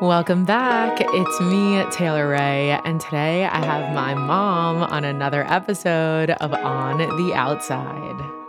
Welcome back. It's me, Taylor Rae, and today I have my mom on another episode of On the Outside.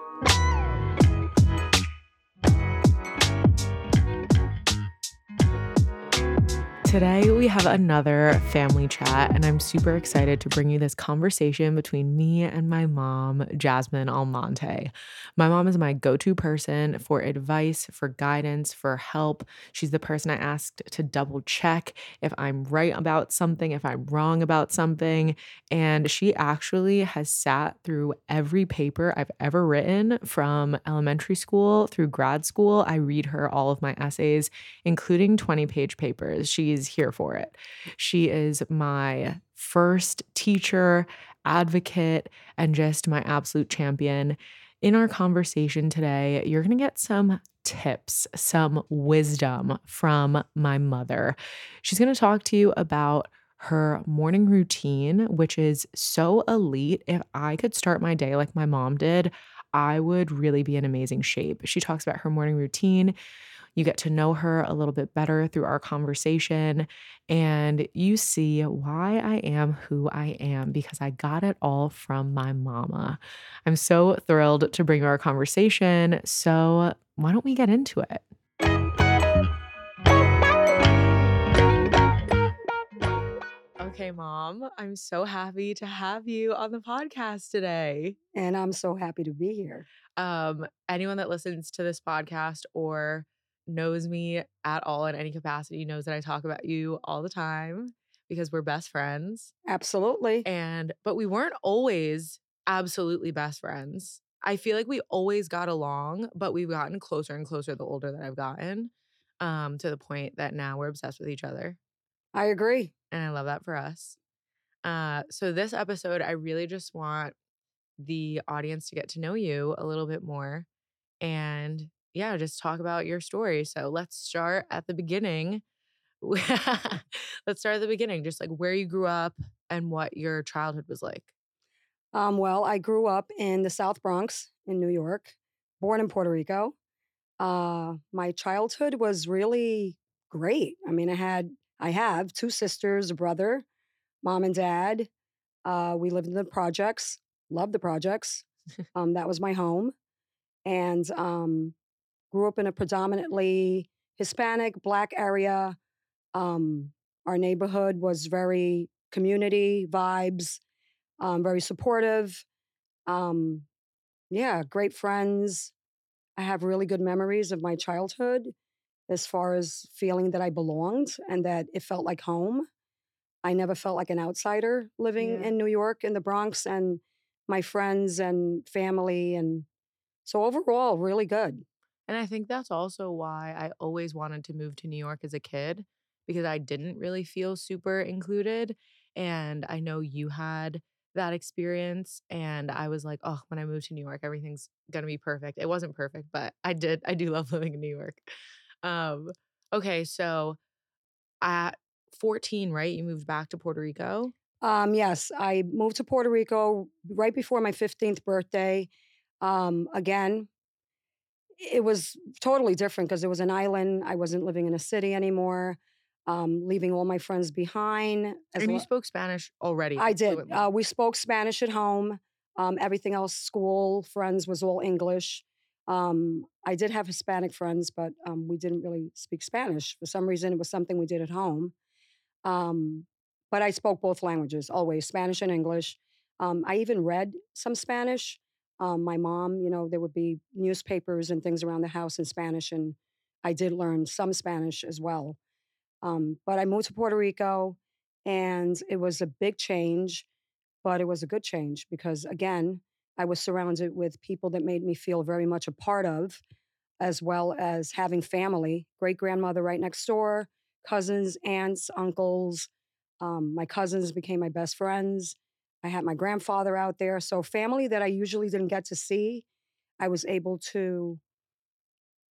Today, we have another family chat, and I'm super excited to bring you this conversation between me and my mom, Jasmin Almonte. My mom is my go to person for advice, for guidance, for help. She's the person I asked to double check if I'm right about something, if I'm wrong about something. And she actually has sat through every paper I've ever written from elementary school through grad school. I read her all of my essays, including 20 page papers. She's here for it. She is my first teacher, advocate, and just my absolute champion. In our conversation today, you're going to get some tips, some wisdom from my mother. She's going to talk to you about her morning routine, which is so elite. If I could start my day like my mom did, I would really be in amazing shape. She talks about her morning routine. You get to know her a little bit better through our conversation, and you see why I am who I am because I got it all from my mama. I'm so thrilled to bring you our conversation. So, why don't we get into it? Okay, mom, I'm so happy to have you on the podcast today. And I'm so happy to be here. Um, anyone that listens to this podcast or knows me at all in any capacity knows that I talk about you all the time because we're best friends. Absolutely. And but we weren't always absolutely best friends. I feel like we always got along, but we've gotten closer and closer the older that I've gotten. Um, to the point that now we're obsessed with each other. I agree. And I love that for us. Uh, so this episode, I really just want the audience to get to know you a little bit more and yeah, just talk about your story. So let's start at the beginning. let's start at the beginning, just like where you grew up and what your childhood was like. Um, well, I grew up in the South Bronx in New York, born in Puerto Rico. Uh, my childhood was really great. I mean, I had, I have two sisters, a brother, mom and dad. Uh, we lived in the projects, loved the projects. um, that was my home. And um, grew up in a predominantly Hispanic, Black area. Um, our neighborhood was very community vibes, um, very supportive. Um, yeah, great friends. I have really good memories of my childhood as far as feeling that I belonged and that it felt like home. I never felt like an outsider living yeah. in New York in the Bronx and my friends and family. And so overall, really good. And I think that's also why I always wanted to move to New York as a kid because I didn't really feel super included. And I know you had that experience. And I was like, oh, when I move to New York, everything's going to be perfect. It wasn't perfect, but I did, I do love living in New York. Um, okay. So at 14, right? You moved back to Puerto Rico? Um, yes. I moved to Puerto Rico right before my 15th birthday. Um, again, it was totally different because it was an island. I wasn't living in a city anymore. Um, leaving all my friends behind. and you spoke Spanish already. I did. Uh, we spoke Spanish at home. Um, everything else, school, friends, was all English. Um, I did have Hispanic friends, but um, we didn't really speak Spanish. For some reason, it was something we did at home. Um, but I spoke both languages, always Spanish and English. Um, I even read some Spanish. Um, my mom, you know, there would be newspapers and things around the house in Spanish, and I did learn some Spanish as well. Um, but I moved to Puerto Rico, and it was a big change, but it was a good change because, again, I was surrounded with people that made me feel very much a part of, as well as having family, great grandmother right next door, cousins, aunts, uncles. Um, my cousins became my best friends. I had my grandfather out there. So, family that I usually didn't get to see, I was able to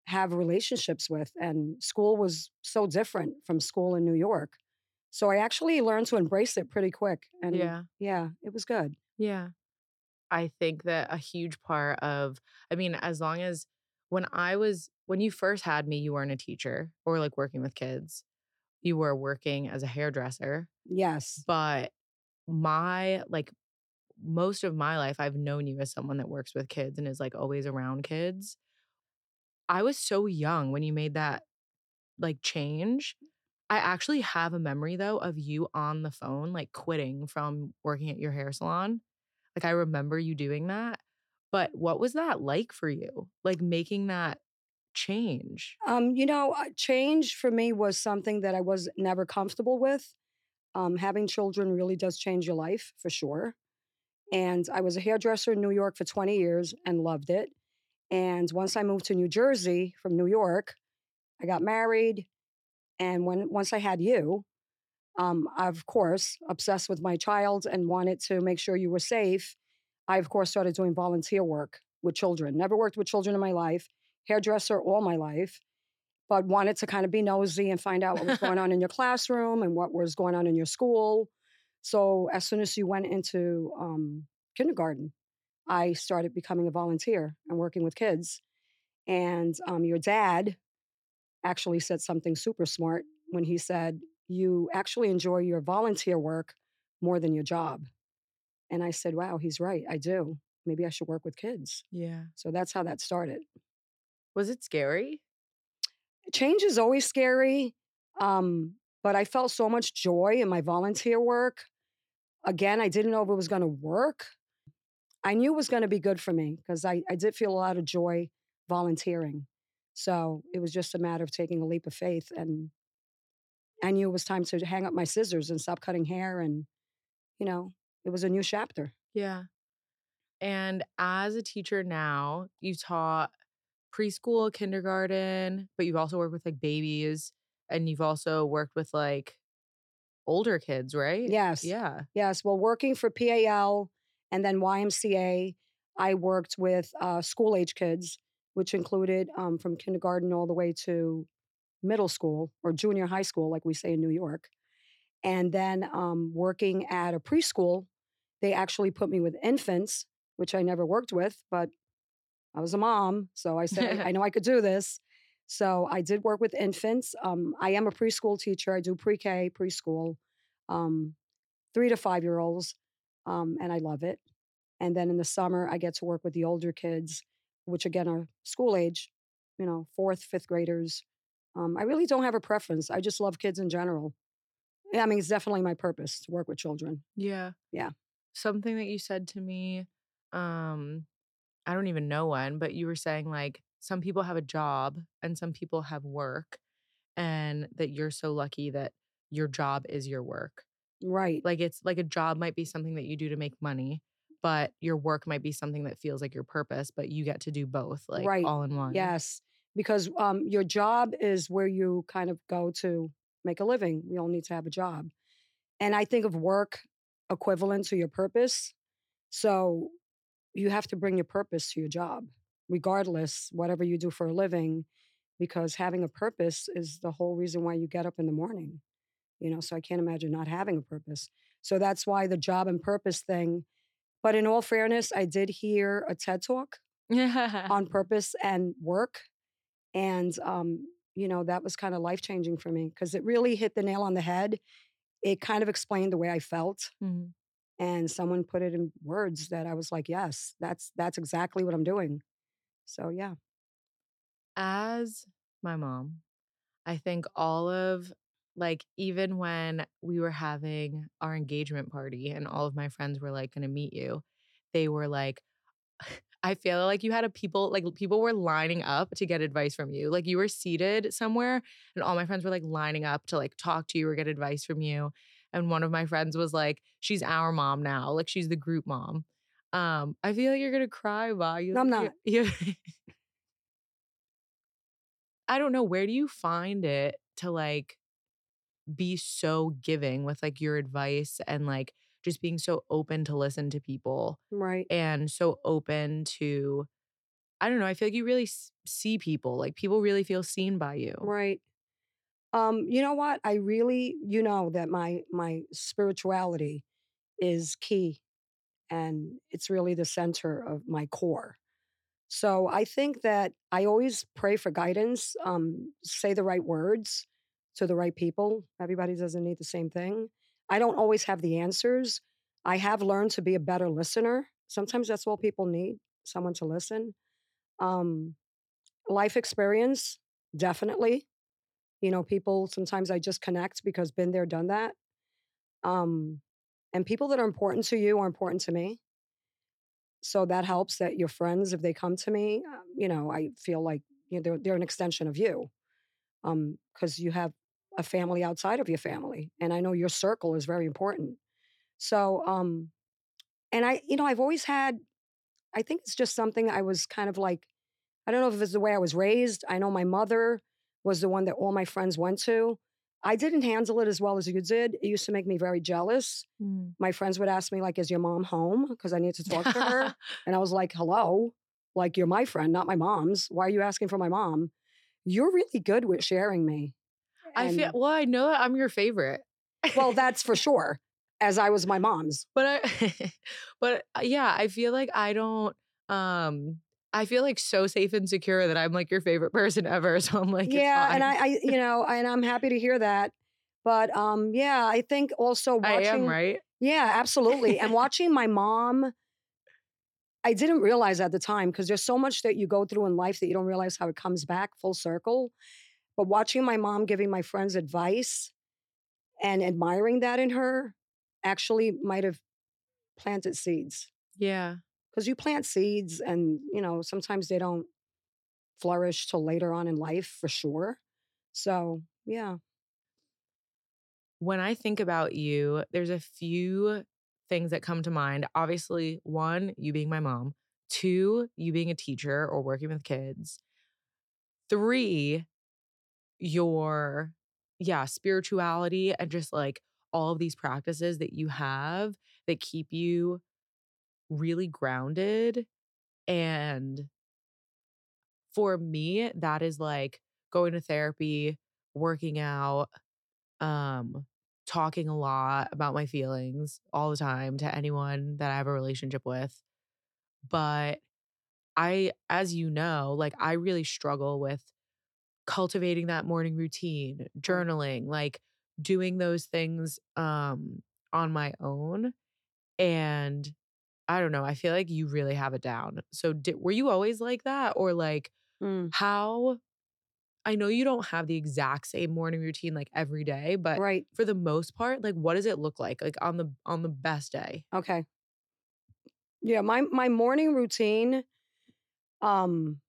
have relationships with. And school was so different from school in New York. So, I actually learned to embrace it pretty quick. And yeah, yeah it was good. Yeah. I think that a huge part of, I mean, as long as when I was when you first had me, you weren't a teacher or like working with kids. You were working as a hairdresser. Yes. But my like most of my life, I've known you as someone that works with kids and is like always around kids. I was so young when you made that like change. I actually have a memory though of you on the phone, like quitting from working at your hair salon. Like I remember you doing that. But what was that like for you? Like making that change? Um, you know, uh, change for me was something that I was never comfortable with. Um, having children really does change your life for sure. And I was a hairdresser in New York for 20 years and loved it. And once I moved to New Jersey from New York, I got married. And when once I had you, um, I, of course, obsessed with my child and wanted to make sure you were safe. I, of course, started doing volunteer work with children. Never worked with children in my life, hairdresser all my life, but wanted to kind of be nosy and find out what was going on in your classroom and what was going on in your school. So as soon as you went into um, kindergarten, I started becoming a volunteer and working with kids. And um, your dad actually said something super smart when he said, You actually enjoy your volunteer work more than your job. And I said, Wow, he's right. I do. Maybe I should work with kids. Yeah. So that's how that started. Was it scary? Change is always scary. Um, but I felt so much joy in my volunteer work. Again, I didn't know if it was going to work. I knew it was going to be good for me because I, I did feel a lot of joy volunteering. So it was just a matter of taking a leap of faith. And I knew it was time to hang up my scissors and stop cutting hair. And, you know, it was a new chapter. Yeah. And as a teacher now, you taught preschool, kindergarten, but you've also worked with like babies and you've also worked with like older kids, right? Yes. Yeah. Yes. Well, working for PAL and then YMCA, I worked with uh, school age kids, which included um, from kindergarten all the way to middle school or junior high school, like we say in New York. And then um, working at a preschool, they actually put me with infants, which I never worked with, but I was a mom. So I said, I, know I could do this. So I did work with infants. Um, I am a preschool teacher. I do pre K, preschool, um, three to five year olds, um, and I love it. And then in the summer, I get to work with the older kids, which again are school age, you know, fourth, fifth graders. Um, I really don't have a preference. I just love kids in general. I mean, it's definitely my purpose to work with children. Yeah. Yeah. Something that you said to me, um, I don't even know when, but you were saying like some people have a job and some people have work, and that you're so lucky that your job is your work. Right. Like it's like a job might be something that you do to make money, but your work might be something that feels like your purpose, but you get to do both, like Right. all in one. Yes. Because um, your job is where you kind of go to make a living. We all need to have a job. And I think of work equivalent to your purpose. So you have to bring your purpose to your job, regardless, whatever you do for a living, because having a purpose is the whole reason why you get up in the morning. You know, so I can't imagine not having a purpose. So that's why the job and purpose thing. But in all fairness, I did hear a TED talk on purpose and work. And, um, you know, that was kind of life changing for me because it really hit the nail on the head. It kind of explained the way I felt. Mhm. And someone put it in words that I was like, yes, that's that's exactly what I'm doing. So yeah. As my mom, I think all of like even when we were having our engagement party and all of my friends were like going to meet you, they were like I feel like you had a people like people were lining up to get advice from you. Like you were seated somewhere and all my friends were like lining up to like talk to you or get advice from you. And one of my friends was like, she's our mom now. Like she's the group mom. Um, I feel like you're gonna cry, Va. You, No, I'm not. you- I don't know. Where do you find it to like be so giving with like your advice and like just being so open to listen to people Right. and so open to I don't know, I feel like you really see people. Like people really feel seen by you. Right. Um, you know what? I really, you know, that my my spirituality is key and it's really the center of my core. So I think that I always pray for guidance, um, say the right words to the right people. Everybody doesn't need the same thing. I don't always have the answers. I have learned to be a better listener. Sometimes that's all people need someone to listen. Um, life experience, definitely. You know, people sometimes I just connect because been there, done that. Um, and people that are important to you are important to me. So that helps that your friends, if they come to me, um, you know, I feel like you know, they're, they're an extension of you um because you have a family outside of your family. And I know your circle is very important. So, um, and I, you know, I've always had, I think it's just something I was kind of like, I don't know if it's the way I was raised. I know my mother was the one that all my friends went to. I didn't handle it as well as you did. It used to make me very jealous. Mm. My friends would ask me, like, is your mom home? Because I need to talk to her. and I was like, hello, like, you're my friend, not my mom's. Why are you asking for my mom? You're really good with sharing me. And, I feel, well, I know I'm your favorite. well, that's for sure, as I was my mom's. But I, but uh, yeah, I feel like I don't, um, I feel like so safe and secure that I'm like your favorite person ever. So I'm like, yeah, and I, I, you know, and I'm happy to hear that. But um, yeah, I think also watching, I am right. Yeah, absolutely. and watching my mom, I didn't realize at the time because there's so much that you go through in life that you don't realize how it comes back full circle. But watching my mom giving my friends advice and admiring that in her actually might have planted seeds. Yeah because you plant seeds and you know sometimes they don't flourish till later on in life for sure. So yeah. When i think about you there's a few things that come to mind. Obviously one you being my mom. Two you being a teacher or working with kids. Three your yeah spirituality and just like all of these practices that you have that keep you really grounded. And for me, that is like going to therapy, working out, um, talking a lot about my feelings all the time to anyone that I have a relationship with. But I, as you know, like I really struggle with cultivating that morning routine, journaling, like doing those things um on my own. And I don't know. I feel like you really have it down. So did, were you always like that or like mm. how I know you don't have the exact same morning routine like every day, but right. for the most part, like what does it look like like on the on the best day? Okay. Yeah, my my morning routine um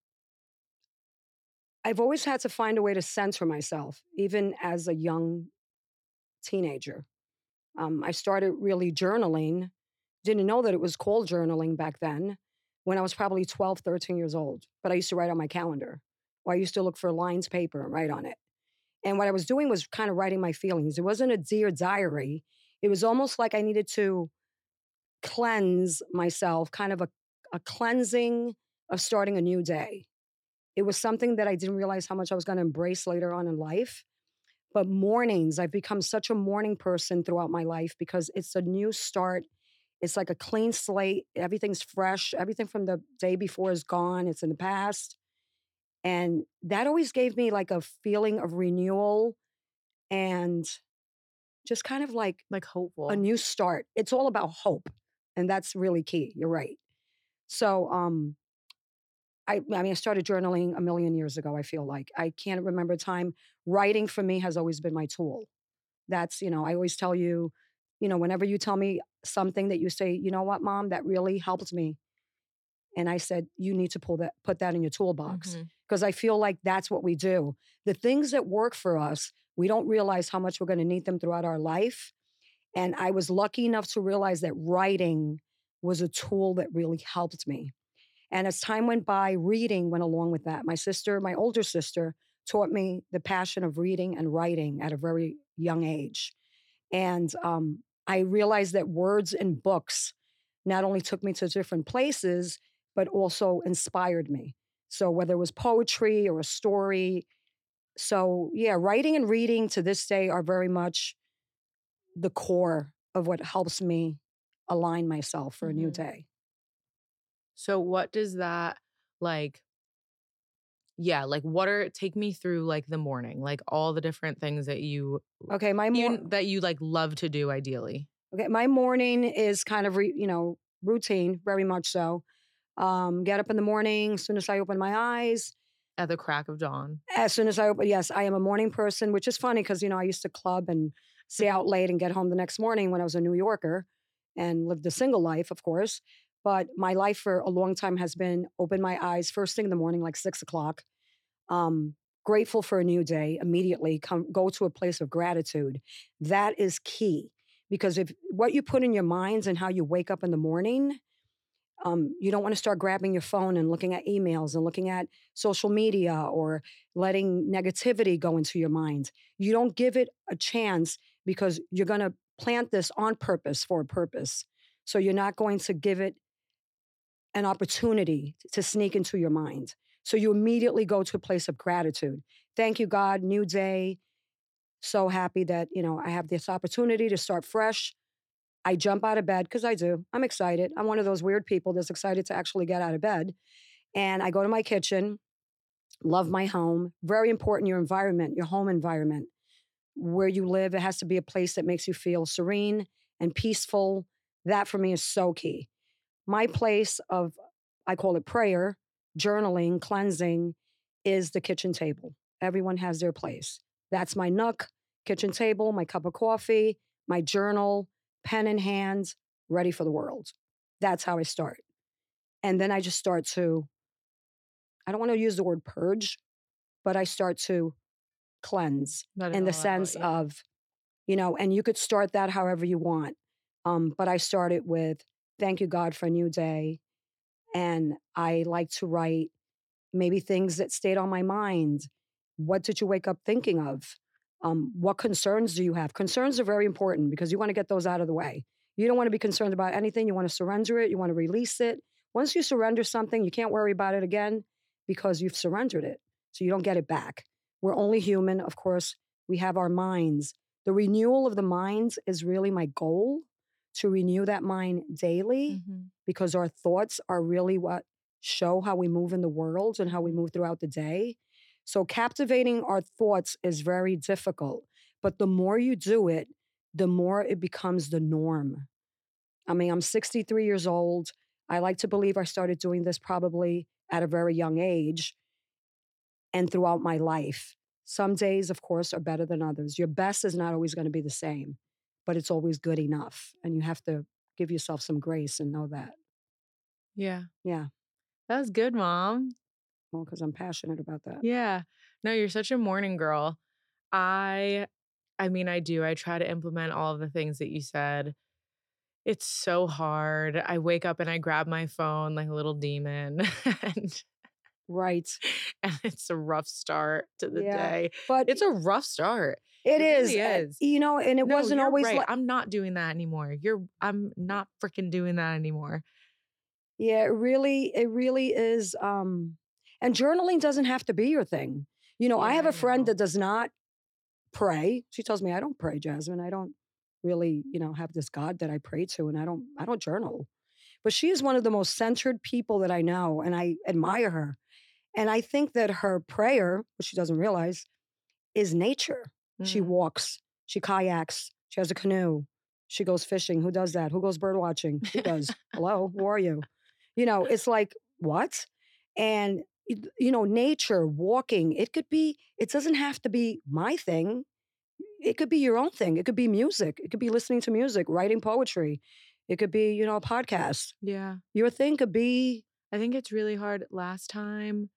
I've always had to find a way to center myself even as a young teenager. Um, I started really journaling didn't know that it was called journaling back then when I was probably 12, 13 years old. But I used to write on my calendar, or I used to look for lines paper and write on it. And what I was doing was kind of writing my feelings. It wasn't a dear diary. It was almost like I needed to cleanse myself, kind of a, a cleansing of starting a new day. It was something that I didn't realize how much I was going to embrace later on in life. But mornings, I've become such a morning person throughout my life because it's a new start it's like a clean slate. Everything's fresh. Everything from the day before is gone. It's in the past. And that always gave me like a feeling of renewal and just kind of like like hopeful. A new start. It's all about hope. And that's really key. You're right. So um I, I mean, I started journaling a million years ago. I feel like I can't remember a time. Writing for me has always been my tool. That's, you know, I always tell you, you know, whenever you tell me something that you say, you know what, mom, that really helped me. And I said, you need to pull that, put that in your toolbox. Because mm-hmm. I feel like that's what we do. The things that work for us, we don't realize how much we're going to need them throughout our life. And I was lucky enough to realize that writing was a tool that really helped me. And as time went by, reading went along with that. My sister, my older sister, taught me the passion of reading and writing at a very young age. And um, I realized that words and books not only took me to different places, but also inspired me. So whether it was poetry or a story. So yeah, writing and reading to this day are very much the core of what helps me align myself for a new mm-hmm. day. So what does that like yeah, like what are take me through like the morning, like all the different things that you Okay, my you mor- n- that you like love to do ideally. Okay, my morning is kind of, re, you know, routine, very much so. Um, get up in the morning, as soon as I open my eyes, At the crack of dawn. as soon as I open, yes, I am a morning person, which is funny because, you know, I used to club and stay out late and get home the next morning when I was a New Yorker and lived a single life, of course. But my life for a long time has been open my eyes first thing in the morning, like six o'clock. Um, grateful for a new day immediately. Come go to a place of gratitude. That is key because if what you put in your minds and how you wake up in the morning, um, you don't want to start grabbing your phone and looking at emails and looking at social media or letting negativity go into your mind. You don't give it a chance because you're going to plant this on purpose for a purpose. So you're not going to give it an opportunity to sneak into your mind. So you immediately go to a place of gratitude. Thank you, God, new day. So happy that, you know, I have this opportunity to start fresh. I jump out of bed because I do. I'm excited. I'm one of those weird people that's excited to actually get out of bed. And I go to my kitchen, love my home. Very important, your environment, your home environment. Where you live, it has to be a place that makes you feel serene and peaceful. That for me is so key. My place of, I call it prayer, journaling, cleansing, is the kitchen table. Everyone has their place. That's my nook, kitchen table, my cup of coffee, my journal, pen in hand, ready for the world. That's how I start. And then I just start to, I don't want to use the word purge, but I start to cleanse in the sense yeah. of, you know, and you could start that however you want. Um, but I started with, thank you, God, for a new day. And I like to write maybe things that stayed on my mind. What did you wake up thinking of? Um, what concerns do you have? Concerns are very important because you want to get those out of the way. You don't want to be concerned about anything. You want to surrender it. You want to release it. Once you surrender something, you can't worry about it again because you've surrendered it. So you don't get it back. We're only human. Of course, we have our minds. The renewal of the minds is really my goal to renew that mind daily Mhm. because our thoughts are really what show how we move in the world and how we move throughout the day. So, captivating our thoughts is very difficult, but the more you do it, the more it becomes the norm. I mean, I'm 63 years old. I like to believe I started doing this probably at a very young age and throughout my life. Some days, of course, are better than others. Your best is not always going to be the same, but it's always good enough. And you have to give yourself some grace and know that. Yeah. Yeah. That was good, mom. Well, because I'm passionate about that. Yeah. No, you're such a morning girl. I I mean, I do. I try to implement all of the things that you said. It's so hard. I wake up and I grab my phone like a little demon and Right. and it's a rough start to the Yeah, day. But It's a rough start. It it is, really uh, is. You know, and it No, wasn't always right. like, I'm not doing that anymore. You're I'm not freaking doing that anymore. yeah, it really, it really is. Um, and journaling doesn't have to be your thing. You know, I have a friend that does not pray. She tells me I don't pray, Jasmin. I don't really, you know, have this God that I pray to, and I don't, I don't journal. But she is one of the most centered people that I know, and I admire her. And I think that her prayer, which she doesn't realize, is nature. She Mhm. walks, she kayaks, she has a canoe, she goes fishing. Who does that? Who goes bird watching? Who does? Hello, who are you? You know, it's like, what? And, you know, nature, walking, it could be, it doesn't have to be my thing. It could be your own thing. It could be music. It could be listening to music, writing poetry. It could be, you know, a podcast. Yeah. Your thing could be, I think it's really hard. Last time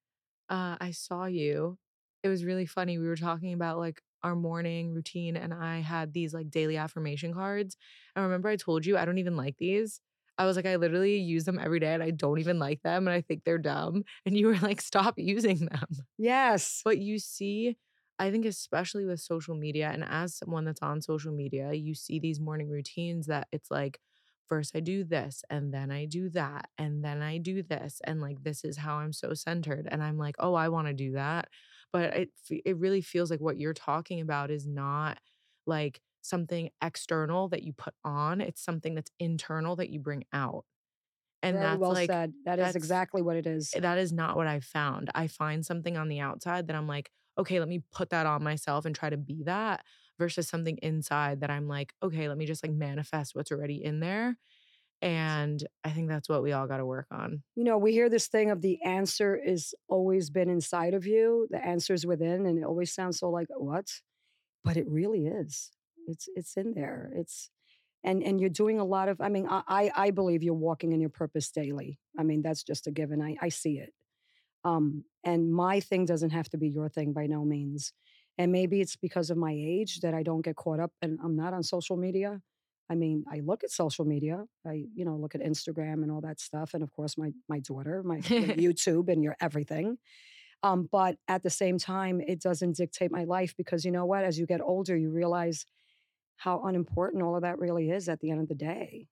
uh, I saw you, it was really funny. We were talking about like our morning routine, and I had these like daily affirmation cards. I remember I told you I don't even like these. I was like, I literally use them every day and I don't even like them and I think they're dumb. And you were like, stop using them. yes. But you see, I think especially with social media, and as someone that's on social media, you see these morning routines that it's like, first I do this, and then I do that, and then I do this, and like this is how I'm so centered. And I'm like, oh, I want to do that. But it it really feels like what you're talking about is not like something external that you put on. It's something that's internal that you bring out. And Very that's well like said. That's exactly what it is. that is not what I found. I find something on the outside that I'm like, "Okay, let me put that on myself and try to be that," versus something inside that I'm like, "Okay, let me just, like, manifest what's already in there." And I think that's what we all gotta work on. You know, we hear this thing of the answer is always been inside of you, the answer is within, and it always sounds so like, "What?" But it really is. It's it's in there. It's and and you're doing a lot of I mean, I I believe you're walking in your purpose daily. I mean, that's just a given. I I see it. Um, and my thing doesn't have to be your thing by no means. And maybe it's because of my age that I don't get caught up and I'm not on social media. I mean, I look at social media. I, you know, look at Instagram and all that stuff. And of course, my my daughter, my YouTube and your everything. Um, but at the same time, it doesn't dictate my life because you know what? As you get older, you realize how unimportant all of that really is at the end of the day.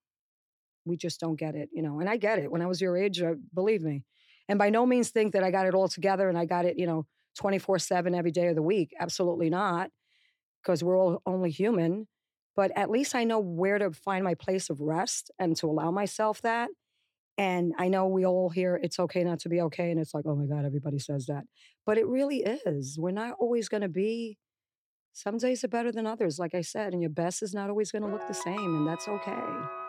We just don't get it, you know. And I get it. When I was your age, uh, believe me. And by no means think that I got it all together and I got it, you know, 24 7 every day of the week. Absolutely not, because we're all only human. But at least I know where to find my place of rest and to allow myself that. And I know we all hear it's okay not to be okay. And it's like, oh my God, everybody says that. But it really is. We're not always going to be, some days are better than others, like I said, and your best is not always going to look the same. And that's okay.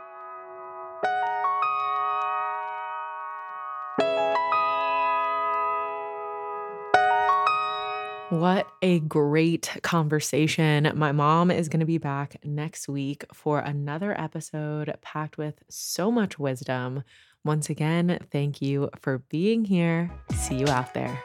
What a great conversation. My mom is going to be back next week for another episode packed with so much wisdom. Once again, thank you for being here. See you out there.